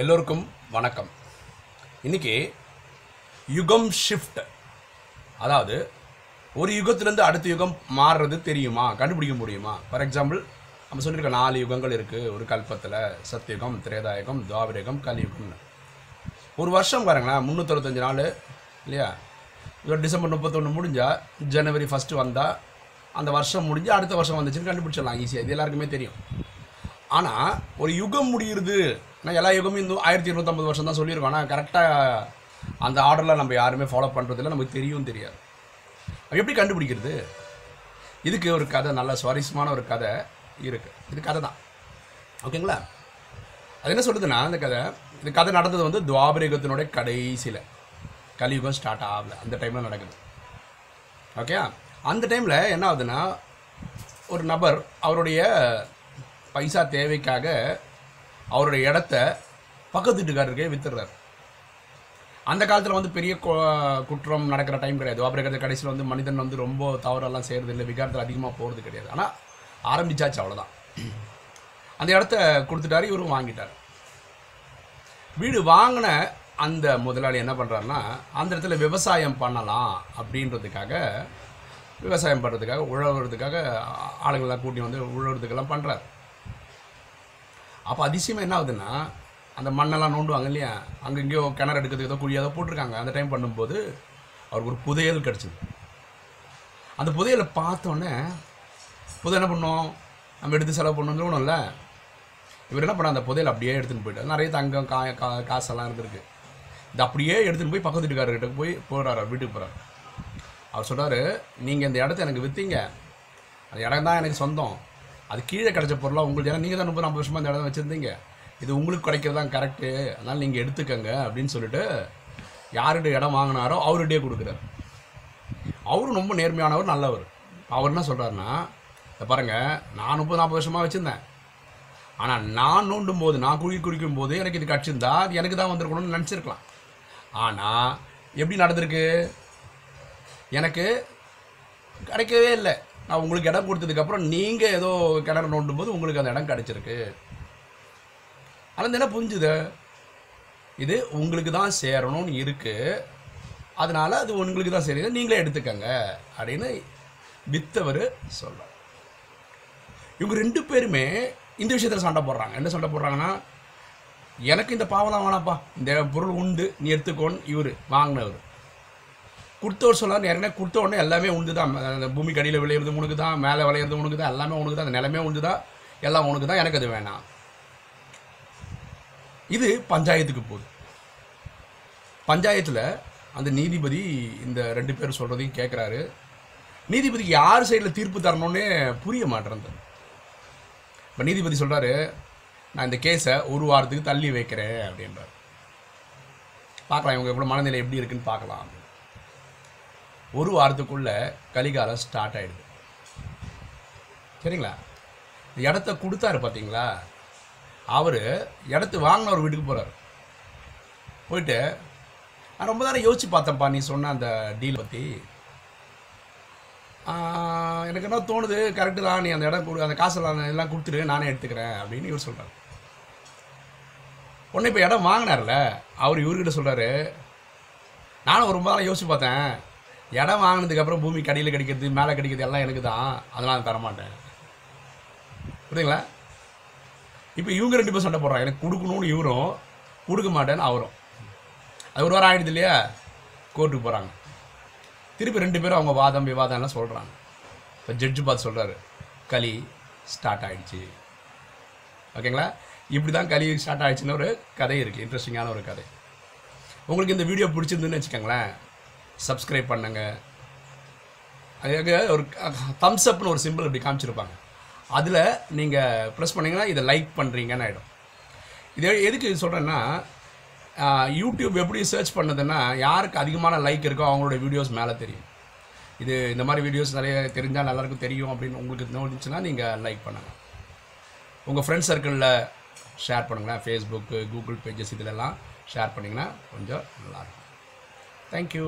எல்லோருக்கும் வணக்கம். இன்னைக்கு யுகம் ஷிஃப்ட் அதாவது ஒரு யுகத்திலேருந்து அடுத்த யுகம் மாறுறது தெரியுமா? கண்டுபிடிக்க முடியுமா? ஃபார் எக்ஸாம்பிள் நம்ம சொல்லியிருக்க நாலு யுகங்கள் இருக்குது ஒரு கல்பத்தில் சத்தியுகம் திரேதாயுகம் துவாபரயுகம் கலியுகம்னு. ஒரு வருஷம் பாருங்களேன் முந்நூற்றறுபத்தஞ்சு நாள் இல்லையா? இதோ டிசம்பர் முப்பத்தொன்று முடிஞ்சால் ஜனவரி ஃபஸ்ட்டு வந்தால் அந்த வருஷம் முடிஞ்சு அடுத்த வருஷம் வந்துச்சுன்னு கண்டுபிடிச்சிடலாம் ஈஸியாக இது எல்லாருக்குமே தெரியும். ஆனால் ஒரு யுகம் முடியுது. நான் எல்லா யுகமும் இந்த ஆயிரத்தி இருநூத்தம்பது வருஷம் தான் சொல்லியிருக்கோம் ஆனால் கரெக்டாக அந்த ஆர்டரில் நம்ம யாருமே ஃபாலோ பண்ணுறதில்ல நமக்கு தெரியும் தெரியாது. அது எப்படி கண்டுபிடிக்கிறது? இதுக்கு ஒரு கதை நல்ல சுவாரஸ்யமான ஒரு கதை இருக்குது இது கதை தான். ஓகேங்களா அது என்ன சொல்லுதுன்னா அந்த கதை இந்த கதை நடந்தது வந்து துவாபரிகத்தினுடைய கடைசியில். கலியுகம் ஸ்டார்ட் ஆகல. அந்த டைமில் நடக்குது. ஓகே அந்த டைமில் என்ன ஆகுதுன்னா ஒரு நபர் அவருடைய பைசா தேவைக்காக அவருடைய இடத்த பக்கத்து வீட்டுக்காரருக்கே வித்துடுறாரு. அந்த காலத்தில் வந்து பெரிய குற்றம் நடக்கிற டைம் கிடையாது. அப்புறம் கடைசியில் வந்து மனிதன் வந்து ரொம்ப தவறெல்லாம் செய்கிறது இல்லை விகாரத்தில் அதிகமாக போகிறது கிடையாது. ஆனால் ஆரம்பிச்சாச்சு அவ்வளோதான் அந்த இடத்த கொடுத்துட்டாரு இவரும் வாங்கிட்டார். வீடு வாங்கின அந்த முதலாளி என்ன பண்ணுறாருன்னா அந்த இடத்துல விவசாயம் பண்ணலாம் அப்படின்றதுக்காக விவசாயம் பண்ணுறதுக்காக உழவுறதுக்காக ஆ- ஆளுங்கள்லாம் கூட்டி வந்து உழவுறதுக்கெல்லாம் பண்ணுறாரு அப்போ அதிசயமாக என்ன ஆகுதுன்னா அந்த மண்ணெல்லாம் நோண்டுவாங்க இல்லையா? அங்கே எங்கேயோ கிணறு எடுக்கிறதுக்கு ஏதோ குழி ஏதோ போட்டிருக்காங்க. அந்த டைம் பண்ணும்போது அவருக்கு ஒரு புதையல் கிடச்சிது. அந்த புதையலை பார்த்தோன்னே புதையல் என்ன பண்ணோம்? நம்ம எடுத்து செலவு பண்ணணும்னு தோணும்ல. இவர் என்ன பண்ண அந்த புதையல் அப்படியே எடுத்துன்னு போயிட்டார். நிறைய தங்கம் கா கா காசெல்லாம் இருந்திருக்கு. இது அப்படியே எடுத்துன்னு போய் பக்கத்து வீட்டுக்காரர்கிட்ட போய் போகிறாரு வீட்டுக்கு போகிறார் அவர் சொல்கிறார் நீங்கள் இந்த இடத்த எனக்கு விற்றீங்க அந்த இடம் தான் எனக்கு சொந்தம். அது கீழே கிடைச்ச பொருளாக உங்களுக்கு ஏன்னா நீங்கள் தான் முப்பது நாற்பது வருஷமாக அந்த இடம் வச்சுருந்தீங்க. இது உங்களுக்கு கிடைக்கிறது தான் கரெக்டு அதனால் நீங்கள் எடுத்துக்கங்க அப்படின்னு சொல்லிட்டு யார்கிட்ட இடம் வாங்கினாரோ அவர்கிட்டயே கொடுக்குறாரு. அவரும் ரொம்ப நேர்மையானவர் நல்லவர். அவர் என்ன சொல்கிறாருன்னா இதை பாருங்கள் நான் முப்பது நாற்பது வருஷமாக வச்சுருந்தேன். ஆனால் நான் நோண்டும் போது நான் குழி குடிக்கும் போது எனக்கு இது கிடச்சிருந்தா அது எனக்கு தான் வந்திருக்கணும்னு நினச்சிருக்கலாம். ஆனால் எப்படி நடந்திருக்கு? எனக்கு கிடைக்கவே இல்லை. நான் உங்களுக்கு இடம் கொடுத்ததுக்கப்புறம் நீங்கள் ஏதோ கிணறு நோண்டும் போது உங்களுக்கு அந்த இடம் கிடச்சிருக்கு. ஆனால் என்ன புரிஞ்சுது? இது உங்களுக்கு தான் சேரணும்னு இருக்குது அதனால் அது உங்களுக்கு தான் சரி நீங்களே எடுத்துக்கங்க அப்படின்னு வித்தவர் சொல்கிறார் இவங்க ரெண்டு பேருமே இந்த விஷயத்தில் சண்டை போடுறாங்க. என்ன சண்டை போடுறாங்கன்னா எனக்கு இந்த பாவலாம் வேணாப்பா இந்த பொருள் உண்டு நீ எடுத்துக்கோன்னு இவர் வாங்கினவர். கொடுத்தவர் சொல்லார் ஏற்கனவே கொடுத்த உடனே எல்லாமே உண்டு தான் அந்த பூமி கடியில் விளையிறது உனக்கு தான் மேலே விளையிறது உனக்கு தான் எல்லாமே உனக்கு தான் அந்த நிலமே உண்டு தான் எல்லாம் உனக்கு தான் எனக்கு அது வேணாம். இது பஞ்சாயத்துக்கு போகுது. பஞ்சாயத்தில் அந்த நீதிபதி இந்த ரெண்டு பேர் சொல்கிறதையும் கேட்குறாரு நீதிபதிக்கு யார் சைடில் தீர்ப்பு தரணும்னே புரிய மாட்டேறது இப்போ நீதிபதி சொல்கிறாரு நான் இந்த கேஸை ஒரு வாரத்துக்கு தள்ளி வைக்கிறேன் அப்படின்றார். பார்க்கலாம் இவங்க எவ்வளோ மனநிலை எப்படி இருக்குன்னு பார்க்கலாம். ஒரு வாரத்துக்குள்ள கலிகாலம் ஸ்டார்ட் ஆயிடுது. சரிங்களா? இந்த இடத்த கொடுத்தாரு பார்த்தீங்களா அவர் இடத்து வாங்கின ஒரு வீட்டுக்கு போகிறார் போயிட்டு நான் ரொம்ப நேரம் யோசிச்சு பார்த்தேன்ப்பா நீ சொன்ன அந்த டீல் பற்றி எனக்கு என்ன தோணுது கரெக்டு தான் நீ அந்த இடம் கொடு அந்த காசெல்லாம் எல்லாம் கொடுத்துட்டு நானே எடுத்துக்கிறேன் அப்படின்னு இவர் சொல்கிறார் உடனே இப்போ இடம் வாங்கினார்ல அவர் இவர்கிட்ட சொல்கிறாரு நானும் ரொம்ப நேரம் யோசிச்சு பார்த்தேன் இடம் வாங்கினதுக்கப்புறம் பூமி கடியில் கிடைக்கிறது மேலே கிடைக்கிறது எல்லாம் எனக்கு தான். அதெல்லாம் தர தரமாட்டேன். புரியுதுங்களா? இப்போ இவங்க ரெண்டு பேரும் சண்டை போடுறாங்க. எனக்கு கொடுக்கணும்னு இவரும் கொடுக்க மாட்டேன்னு அவரும். அது ஒரு வாரம் ஆகிடுது இல்லையா? கோர்ட்டுக்கு போகிறாங்க திருப்பி ரெண்டு பேரும் அவங்க வாதம் விவாதம்லாம் எல்லாம் சொல்கிறாங்க இப்போ ஜட்ஜு பார்த்து சொல்கிறாரு களி ஸ்டார்ட் ஆகிடுச்சு ஓகேங்களா? இப்படி தான் களி ஸ்டார்ட் ஆகிடுச்சின்னு ஒரு கதை இருக்குது இன்ட்ரெஸ்டிங்கான ஒரு கதை. உங்களுக்கு இந்த வீடியோ பிடிச்சிருந்துன்னு வச்சுக்கோங்களேன். சப்ஸ்கிரைப் பண்ணுங்க. அதுக்காக ஒரு தம்ஸ் அப்னு ஒரு சிம்பிள் இப்படி காமிச்சிருப்பாங்க. அதில் நீங்கள் ப்ரெஸ் பண்ணீங்கன்னா இதை லைக் பண்ணுறீங்கன்னு ஆகிடும் இது எதுக்கு சொல்கிறேன்னா யூடியூப் எப்படி சர்ச் பண்ணதுன்னா யாருக்கு அதிகமான லைக் இருக்கோ அவங்களோட வீடியோஸ் மேலே தெரியும். இது இந்த மாதிரி வீடியோஸ் நிறைய தெரிஞ்சால் நல்லாயிருக்கும் தெரியும் அப்படின்னு உங்களுக்கு தோணுச்சுன்னா நீங்கள் லைக் பண்ணுங்கள் உங்கள் ஃப்ரெண்ட்ஸ் சர்க்கிளில் ஷேர் பண்ணுங்களேன். ஃபேஸ்புக்கு கூகுள் பேஜஸ் இதிலெல்லாம் ஷேர் பண்ணிங்கன்னா கொஞ்சம் நல்லாயிருக்கும் தேங்க்யூ